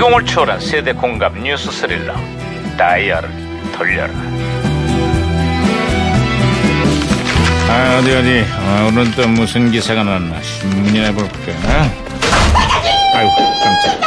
시공을 초월한 세대 공감 뉴스 스릴러. 다이얼을 돌려라. 아 어디 어디? 아, 오늘은 또 무슨 기사가 났나? 신문이나 볼까? 아이고 깜짝.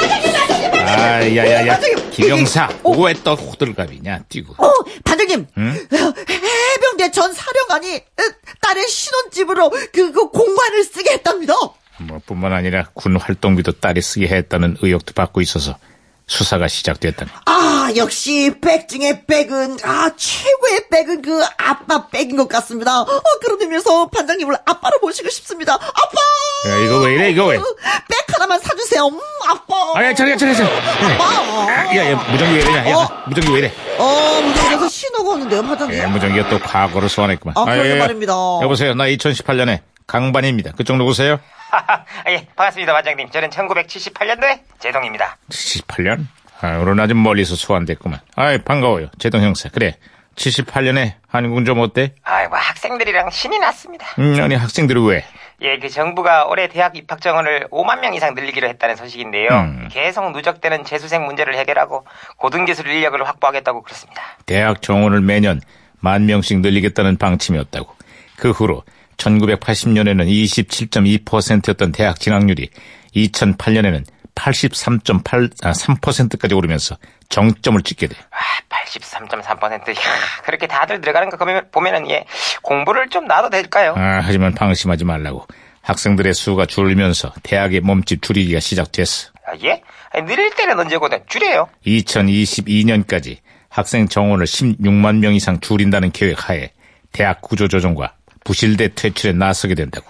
아 야야야. 기병사 왜 또 호들갑이냐 뛰고. 어, 반장님. 해병대 전 사령관이 어, 딸의 신혼집으로 그, 그 공관을 쓰게 했답니다. 뭐 뿐만 아니라 군 활동비도 딸이 쓰게 했다는 의혹도 받고 있어서 수사가 시작됐다니 아, 역시 백 중에 백은, 아, 최고의 백은 그 아빠 백인 것 같습니다. 어, 그런 의미에서 반장님을 아빠로 모시고 싶습니다. 아빠! 야 이거 왜 이래 이거 왜 백 하나만 사주세요. 음, 아빠. 아야 저기 저기 저기 아빠. 야 야 무전기 왜 이러냐 야 어? 무전기 왜 이래 어, 무전기에서 신호가 오는데요, 반장님. 예, 무전기가 또 과거를 소환했구만. 아, 그러게 예, 예. 말입니다. 여보세요. 나 2018년에 강반입니다. 그쪽 누구세요? 예, 반갑습니다, 반장님. 저는 1978년도에 제동입니다. 78년? 아, 오늘 아주 멀리서 소환됐구만. 아이, 반가워요. 제동 형사. 그래. 78년에 한국은 좀 어때? 아이고, 학생들이랑 신이 났습니다. 음, 아니, 학생들이 왜? 예, 그 정부가 올해 대학 입학 정원을 5만 명 이상 늘리기로 했다는 소식인데요. 음. 계속 누적되는 재수생 문제를 해결하고 고등기술 인력을 확보하겠다고 그렇습니다. 대학 정원을 매년 만 명씩 늘리겠다는 방침이었다고. 그 후로 1980년에는 27.2%였던 대학 진학률이 2008년에는 83.3%까지 오르면서 정점을 찍게 돼. 아, 83.3%. 이야, 그렇게 다들 들어가는 거 보면- 보면은, 예, 공부를 좀 놔도 될까요? 아, 하지만 방심하지 말라고. 학생들의 수가 줄면서 대학의 몸집 줄이기가 시작됐어. 아, 예? 아니, 늘릴 때는 언제거든. 줄여요. 2022년까지 학생 정원을 16만 명 이상 줄인다는 계획 하에 대학 구조 조정과 부실대 퇴출에 나서게 된다고.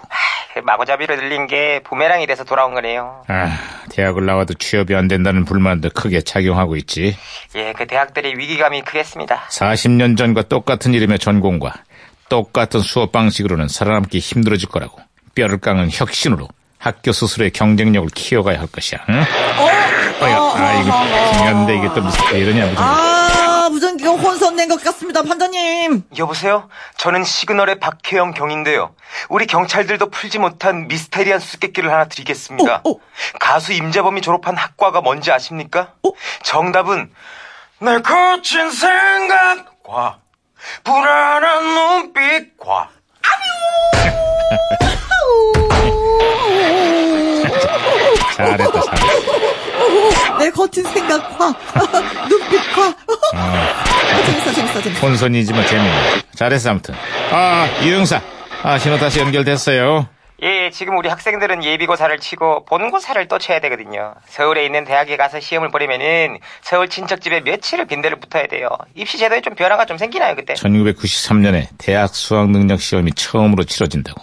그 마구잡이로 늘린 게 부메랑이 돼서 돌아온 거네요. 아, 대학을 나와도 취업이 안 된다는 불만도 크게 작용하고 있지. 예, 그 대학들의 위기감이 크겠습니다. 40년 전과 똑같은 이름의 전공과 똑같은 수업 방식으로는 살아남기 힘들어질 거라고. 뼈를 깎는 혁신으로 학교 스스로의 경쟁력을 키워가야 할 것이야. 응? 어야, 아, 이거 중요한데 이게 또 무슨 왜 이러냐, 무슨. 아, 낸것 같습니다, 반장님. 여보세요? 저는 시그널의 박혜영 경인데요. 우리 경찰들도 풀지 못한 미스테리한 수수께끼를 하나 드리겠습니다. 어, 어. 가수 임재범이 졸업한 학과가 뭔지 아십니까? 어? 정답은 내 거친 생각과 불안한 눈빛과 잘했다, 잘했다. 내 거친 생각과 눈빛과 아, 재밌어 혼선이지만 재밌네. 잘했어, 아무튼. 아, 이영사. 아, 신호 다시 연결됐어요. 예, 지금 우리 학생들은 예비고사를 치고 본고사를 또 쳐야 되거든요. 서울에 있는 대학에 가서 시험을 보려면은 서울 친척집에 며칠을 빈대를 붙어야 돼요. 입시 제도에 좀 변화가 좀 생기나요, 그때? 1993년에 대학 수학 능력 시험이 처음으로 치러진다고.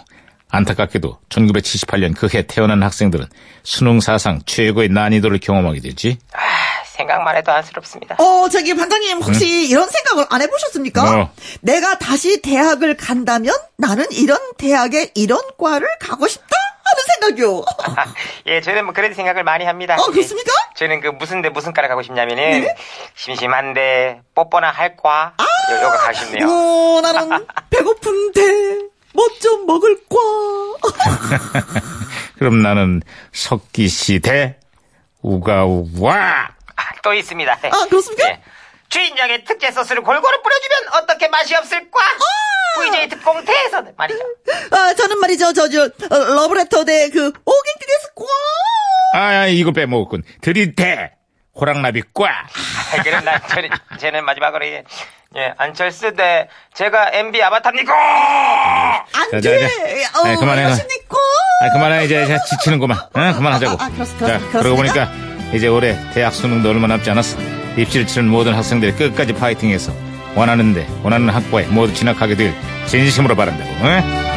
안타깝게도 1978년 그 해 태어난 학생들은 수능 사상 최고의 난이도를 경험하게 되지. 아, 생각만 해도 안쓰럽습니다. 어 저기 반장님 혹시 이런 생각을 안 해보셨습니까? 뭐? 내가 다시 대학을 간다면 나는 이런 대학에 이런 과를 가고 싶다 하는 생각이요 예, 저는 뭐 그런 생각을 많이 합니다. 어 그렇습니까? 예, 저는 그 무슨 데 무슨 과를 가고 싶냐면은 심심한데 뽀뽀나 할 과. 요, 요거 가고 싶네요. 어 나는 배고픈데 뭐 좀 먹을 과 그럼 나는 석기 시대 우가우와 아, 또 있습니다. 아, 그렇습니까? 예. 주인장의 특제 소스를 골고루 뿌려주면 어떻게 맛이 없을까? 아! VJ 특공대에서 말이죠. 아 저는 말이죠 저 저 어, 러브레터 대그 오갱띠데스 과아 이거 빼먹었군 들이대 호랑나비과 아, 그럼 난 저는, 쟤는 마지막으로 예, 예, 안철수 대 제가 MB 아바타입니까? 자, 안돼 자, 자. 어 아이, 그만해, 안녕하십니까 아 그만해 이제 이제 지치는구만 어, 그만하자고 아, 아, 그렇- 자 그렇습니까? 그러고 보니까 이제 올해 대학 수능도 얼마 남지 않았어 입시를 치른 모든 학생들이 끝까지 파이팅해서 원하는데 원하는 학과에 모두 진학하게 될 진심으로 바란다고 어?